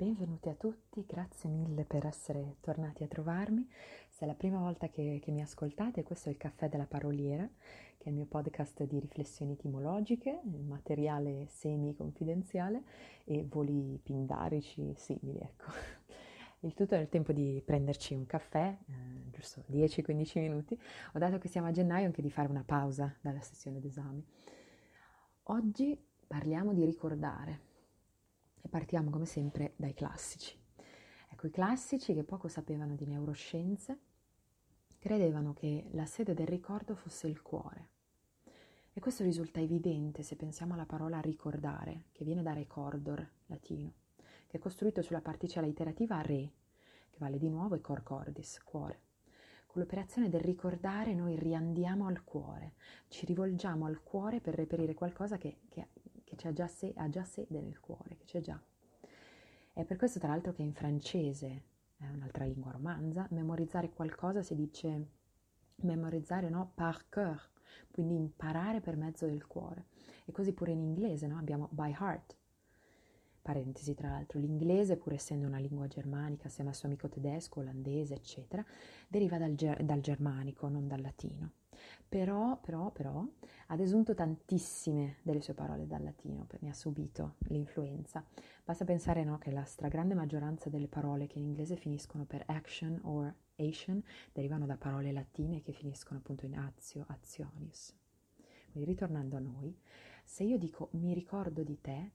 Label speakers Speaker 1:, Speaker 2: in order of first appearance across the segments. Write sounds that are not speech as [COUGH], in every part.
Speaker 1: Benvenuti a tutti, grazie mille per essere tornati a trovarmi. Se è la prima volta che, che, mi ascoltate, questo è il Caffè della Paroliera, che è il mio podcast di riflessioni etimologiche, materiale semi-confidenziale e voli pindarici simili, ecco. [LAUGHS] Il tutto nel tempo di prenderci un caffè, eh, giusto 10-15 minuti. Ho dato che siamo a gennaio anche di fare una pausa dalla sessione d'esame. Oggi parliamo di ricordare e partiamo come sempre dai classici. Ecco, i classici che poco sapevano di neuroscienze credevano che la sede del ricordo fosse il cuore. E questo risulta evidente se pensiamo alla parola ricordare, che viene da recordor latino, che è costruito sulla particella iterativa re, che vale di nuovo e cor cordis, cuore. Con l'operazione del ricordare noi riandiamo al cuore, ci rivolgiamo al cuore per reperire qualcosa che, che, che già se, ha già sede nel cuore, che c'è già. È per questo tra l'altro che in francese, è un'altra lingua romanza, memorizzare qualcosa si dice memorizzare no? par cœur, quindi imparare per mezzo del cuore. E così pure in inglese no? abbiamo by heart. Parentesi tra l'altro, l'inglese pur essendo una lingua germanica assieme al suo amico tedesco, olandese, eccetera, deriva dal, ger- dal germanico, non dal latino. Però, però, però, ha desunto tantissime delle sue parole dal latino, ne ha subito l'influenza. Basta pensare no, che la stragrande maggioranza delle parole che in inglese finiscono per action or Asian derivano da parole latine che finiscono appunto in azio, azionis. Quindi ritornando a noi, se io dico mi ricordo di te,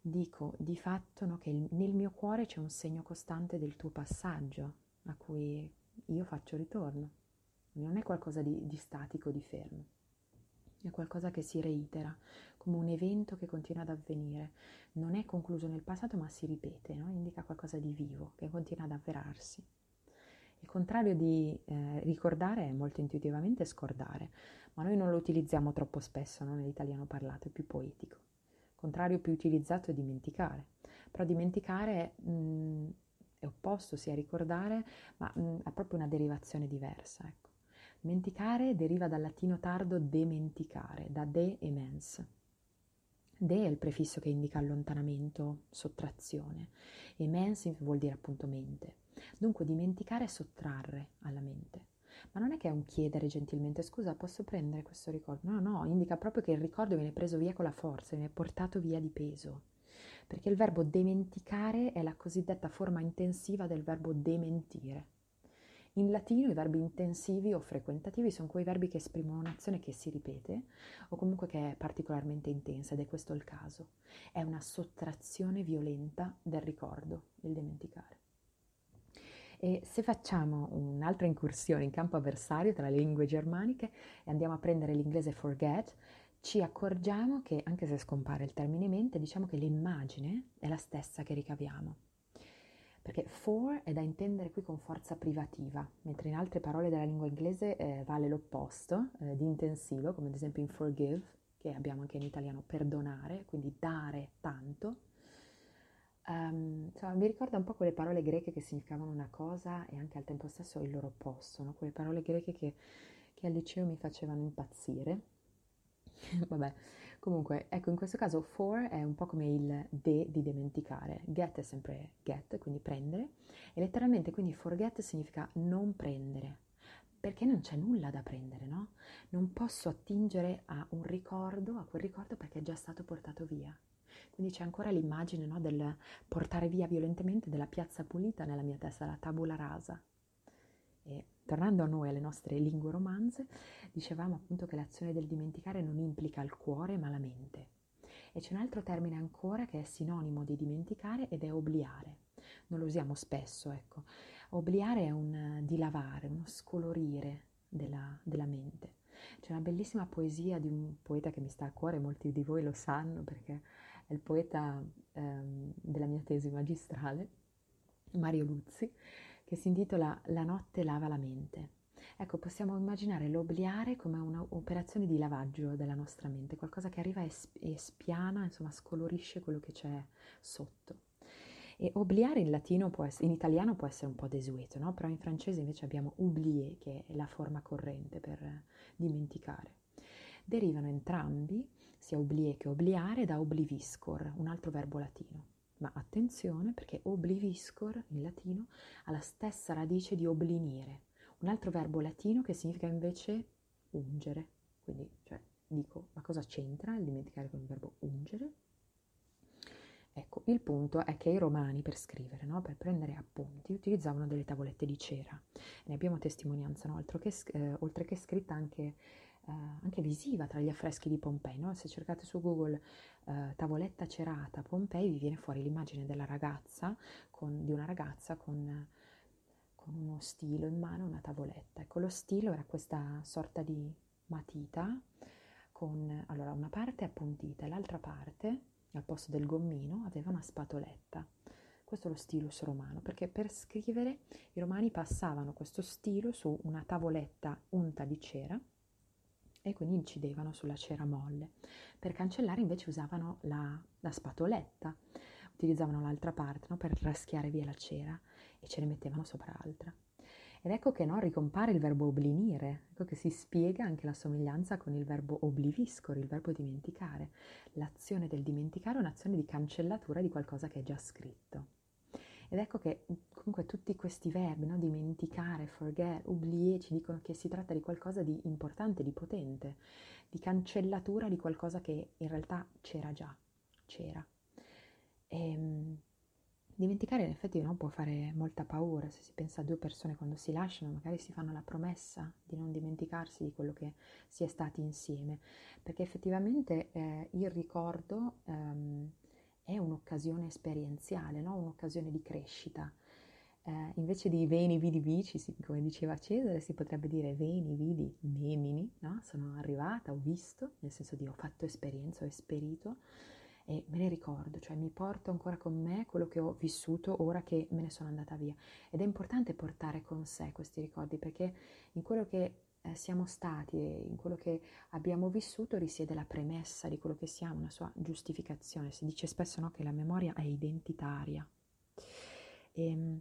Speaker 1: dico di fatto no, che il, nel mio cuore c'è un segno costante del tuo passaggio a cui io faccio ritorno non è qualcosa di, di statico, di fermo, è qualcosa che si reitera, come un evento che continua ad avvenire. Non è concluso nel passato, ma si ripete, no? indica qualcosa di vivo, che continua ad avverarsi. Il contrario di eh, ricordare è molto intuitivamente scordare, ma noi non lo utilizziamo troppo spesso no? nell'italiano parlato, è più poetico. Il contrario più utilizzato è dimenticare, però dimenticare mh, mm, è opposto sia a ricordare, ma mh, mm, ha proprio una derivazione diversa. Ecco. Dimenticare deriva dal latino tardo dementicare, da de e mens. De è il prefisso che indica allontanamento, sottrazione, e mens vuol dire appunto mente. Dunque dimenticare è sottrarre alla mente. Ma non è che è un chiedere gentilmente, scusa, posso prendere questo ricordo? No, no, indica proprio che il ricordo viene preso via con la forza, viene portato via di peso. Perché il verbo dimenticare è la cosiddetta forma intensiva del verbo dementire. In latino i verbi intensivi o frequentativi sono quei verbi che esprimono un'azione che si ripete o comunque che è particolarmente intensa ed è questo il caso. È una sottrazione violenta del ricordo, il dimenticare. E se facciamo un'altra incursione in campo avversario tra le lingue germaniche e andiamo a prendere l'inglese forget, ci accorgiamo che, anche se scompare il termine mente, diciamo che l'immagine è la stessa che ricaviamo perché for è da intendere qui con forza privativa, mentre in altre parole della lingua inglese eh, vale l'opposto, eh, di intensivo, come ad esempio in forgive, che abbiamo anche in italiano perdonare, quindi dare tanto. Um, insomma, mi ricorda un po' quelle parole greche che significavano una cosa e anche al tempo stesso il loro opposto, no? quelle parole greche che, che al liceo mi facevano impazzire. [LAUGHS] Vabbè, Comunque, ecco, in questo caso for è un po' come il de di dimenticare. Get è sempre get, quindi prendere. E letteralmente quindi forget significa non prendere. Perché non c'è nulla da prendere, no? Non posso attingere a un ricordo, a quel ricordo perché è già stato portato via. Quindi c'è ancora l'immagine no, del portare via violentemente della piazza pulita nella mia testa, la tabula rasa. E tornando a noi, alle nostre lingue romanze, dicevamo appunto che l'azione del dimenticare non implica il cuore ma la mente. E c'è un altro termine ancora che è sinonimo di dimenticare ed è obliare. Non lo usiamo spesso, ecco. Obliare è un dilavare, uno scolorire della, della mente. C'è una bellissima poesia di un poeta che mi sta a cuore, molti di voi lo sanno perché è il poeta ehm, della mia tesi magistrale, Mario Luzzi, che si intitola La notte lava la mente. Ecco, possiamo immaginare l'obliare come un'operazione di lavaggio della nostra mente, qualcosa che arriva e spiana, insomma, scolorisce quello che c'è sotto. E obliare in latino può essere, in italiano può essere un po' desueto, no? Però in francese invece abbiamo oublier, che è la forma corrente per dimenticare. Derivano entrambi, sia oublier che obliare, da obliviscor, un altro verbo latino ma attenzione perché obliviscor in latino ha la stessa radice di oblinire, un altro verbo latino che significa invece ungere. Quindi, cioè, dico, ma cosa c'entra il dimenticare con il verbo ungere? Ecco, il punto è che i romani per scrivere, no? per prendere appunti, utilizzavano delle tavolette di cera. Ne abbiamo testimonianza, no? che, eh, oltre che scritta anche, eh, anche, visiva tra gli affreschi di Pompei. No? Se cercate su Google eh, tavoletta cerata Pompei vi viene fuori l'immagine della ragazza, con, di una ragazza con, con uno stilo in mano, una tavoletta. Ecco, lo stilo era questa sorta di matita con allora, una parte appuntita e l'altra parte al posto del gommino aveva una spatoletta. Questo è lo stilus romano, perché per scrivere i romani passavano questo stilo su una tavoletta unta di cera e quindi incidevano sulla cera molle. Per cancellare invece usavano la, la spatoletta, utilizzavano l'altra parte no, per raschiare via la cera e ce ne mettevano sopra l'altra. Ed ecco che no, ricompare il verbo oblinire, ecco che si spiega anche la somiglianza con il verbo obliviscor, il verbo dimenticare. L'azione del dimenticare è un'azione di cancellatura di qualcosa che è già scritto. Ed ecco che comunque tutti questi verbi, no? dimenticare, forget, oublier, ci dicono che si tratta di qualcosa di importante, di potente, di cancellatura di qualcosa che in realtà c'era già, c'era. E, ehm, Dimenticare in effetti no, può fare molta paura, se si pensa a due persone quando si lasciano, magari si fanno la promessa di non dimenticarsi di quello che si è stati insieme, perché effettivamente eh, il ricordo ehm, è un'occasione esperienziale, no? un'occasione di crescita. Eh, invece di veni, vidi, vici, come diceva Cesare, si potrebbe dire veni, vidi, memini, no? sono arrivata, ho visto, nel senso di ho fatto esperienza, ho esperito e me ne ricordo, cioè mi porto ancora con me quello che ho vissuto ora che me ne sono andata via. Ed è importante portare con sé questi ricordi perché in quello che eh, siamo stati e in quello che abbiamo vissuto risiede la premessa di quello che siamo, una sua giustificazione. Si dice spesso no, che la memoria è identitaria. E, ehm,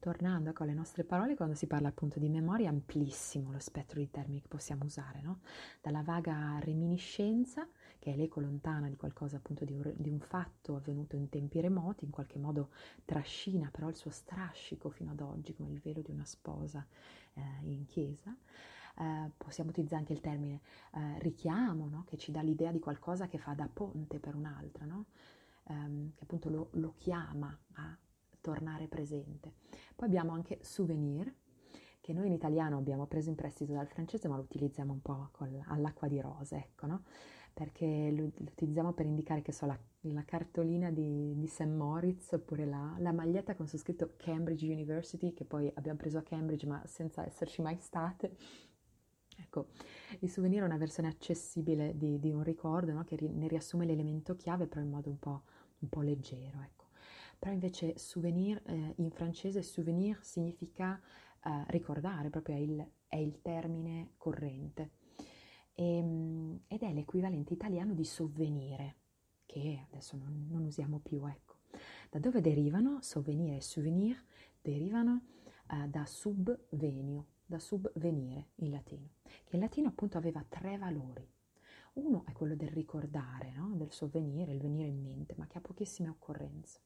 Speaker 1: tornando ecco, alle nostre parole, quando si parla appunto di memoria, è amplissimo lo spettro di termini che possiamo usare, no? dalla vaga reminiscenza che è l'eco lontana di qualcosa appunto di un, di un, fatto avvenuto in tempi remoti, in qualche modo trascina però il suo strascico fino ad oggi, come il velo di una sposa eh, in chiesa. Eh, possiamo utilizzare anche il termine eh, richiamo, no? che ci dà l'idea di qualcosa che fa da ponte per un'altra, no? ehm, che appunto lo, lo chiama a tornare presente. Poi abbiamo anche souvenir, che noi in italiano abbiamo preso in prestito dal francese, ma lo utilizziamo un po' col, all'acqua di rose, ecco, no? perché lo, lo, utilizziamo per indicare che so, la, la cartolina di, di St. Moritz oppure la, la, maglietta con su scritto Cambridge University, che poi abbiamo preso a Cambridge ma senza esserci mai state. Ecco, il souvenir è una versione accessibile di, di un ricordo no? che ri, ne riassume l'elemento chiave però in modo un po', un po leggero. Ecco. Però invece souvenir eh, in francese souvenir significa eh, ricordare, proprio è il, è il termine corrente e, ehm, ed è l'equivalente italiano di sovvenire, che adesso non, non usiamo più, ecco. Da dove derivano? Sovvenire e souvenir derivano uh, da subvenio, da subvenire in latino, che in latino appunto aveva tre valori. Uno è quello del ricordare, no? del sovvenire, il venire in mente, ma che ha pochissime occorrenze.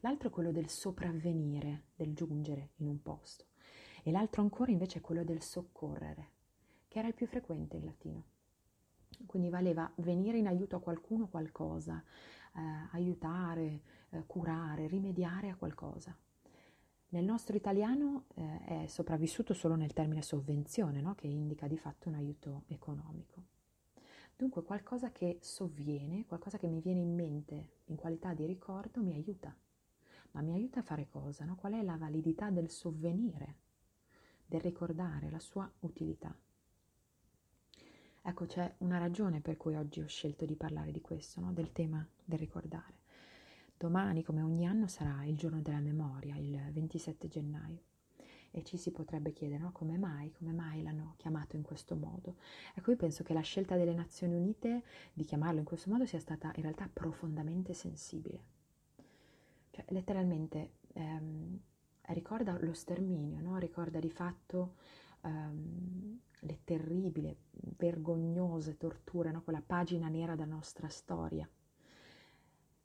Speaker 1: L'altro è quello del sopravvenire, del giungere in un posto. E l'altro ancora invece è quello del soccorrere, che era il più frequente in latino. Quindi valeva venire in aiuto a qualcuno qualcosa, eh, aiutare, eh, curare, rimediare a qualcosa. Nel nostro italiano eh, è sopravvissuto solo nel termine sovvenzione, no? che indica di fatto un aiuto economico. Dunque qualcosa che sovviene, qualcosa che mi viene in mente in qualità di ricordo mi aiuta. Ma mi aiuta a fare cosa? No? Qual è la validità del sovvenire, del ricordare, la sua utilità? Ecco, c'è una ragione per cui oggi ho scelto di parlare di questo, no? del tema del ricordare. Domani, come ogni anno, sarà il giorno della memoria, il 27 gennaio. E ci si potrebbe chiedere no? come mai, come mai l'hanno chiamato in questo modo. Ecco, io penso che la scelta delle Nazioni Unite di chiamarlo in questo modo sia stata in realtà profondamente sensibile. Cioè, letteralmente ehm, ricorda lo sterminio, no? ricorda di fatto ehm, le terribili, vergognose torture, no? quella pagina nera della nostra storia.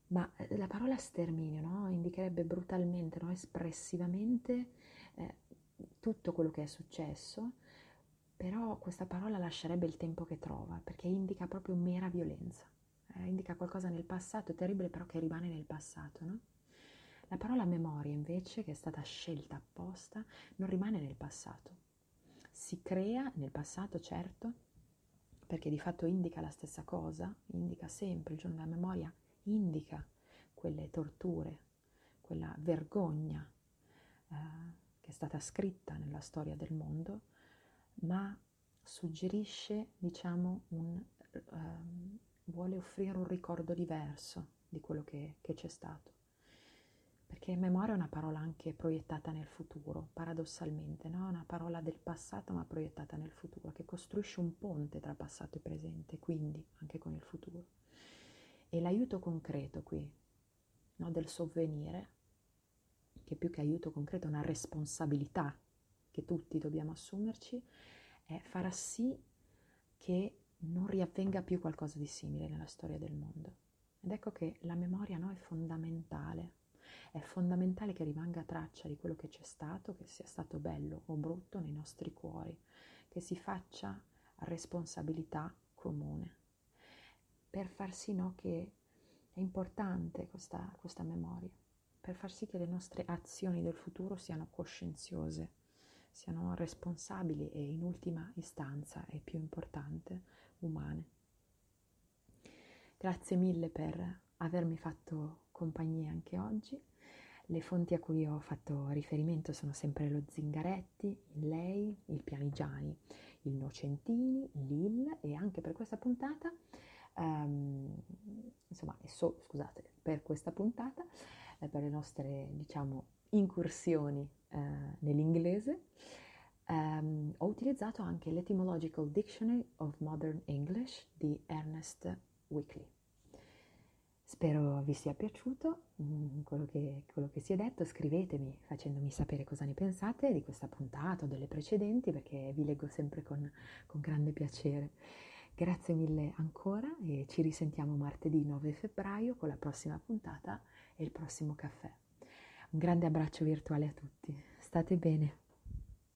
Speaker 1: ma eh, la parola sterminio no? indicherebbe brutalmente, espressivamente eh, tutto quello che è successo, però questa parola lascerebbe il tempo che trova, perché indica proprio mera violenza, eh, indica qualcosa nel passato terribile però che rimane nel passato. No? La parola memoria invece, che è stata scelta apposta, non rimane nel passato, si crea nel passato certo, perché di fatto indica la stessa cosa, indica sempre il giorno della memoria indica quelle torture, quella vergogna eh, che è stata scritta nella storia del mondo, ma suggerisce, diciamo, un, um, vuole offrire un ricordo diverso di quello che, che c'è stato. Perché memoria è una parola anche proiettata nel futuro, paradossalmente, no? una parola del passato ma proiettata nel futuro, che costruisce un ponte tra passato e presente, quindi anche con il futuro. E l'aiuto concreto qui, no, del sovvenire, che più che aiuto concreto è una responsabilità che tutti dobbiamo assumerci, è far sì che non riavvenga più qualcosa di simile nella storia del mondo. Ed ecco che la memoria no, è fondamentale, è fondamentale che rimanga traccia di quello che c'è stato, che sia stato bello o brutto nei nostri cuori, che si faccia responsabilità comune per far sì no, che è importante questa, questa memoria, per far sì che le nostre azioni del futuro siano coscienziose, siano responsabili e in ultima istanza e più importante umane. Grazie mille per avermi fatto compagnia anche oggi. Le fonti a cui ho fatto riferimento sono sempre lo Zingaretti, il Lei, il Pianigiani, il Nocentini, l'IL e anche per questa puntata Um, insomma, so, scusate, per questa puntata, eh, per le nostre, diciamo, incursioni eh, nell'inglese, um, ho utilizzato anche l'Etymological Dictionary of Modern English di Ernest Wickley. Spero vi sia piaciuto mm, quello, che, quello, che, si è detto, scrivetemi facendomi sapere cosa ne pensate di questa puntata o delle precedenti perché vi leggo sempre con, con grande piacere. Grazie mille ancora e ci risentiamo martedì 9 febbraio con la prossima puntata e il prossimo caffè. Un grande abbraccio virtuale a tutti. State bene.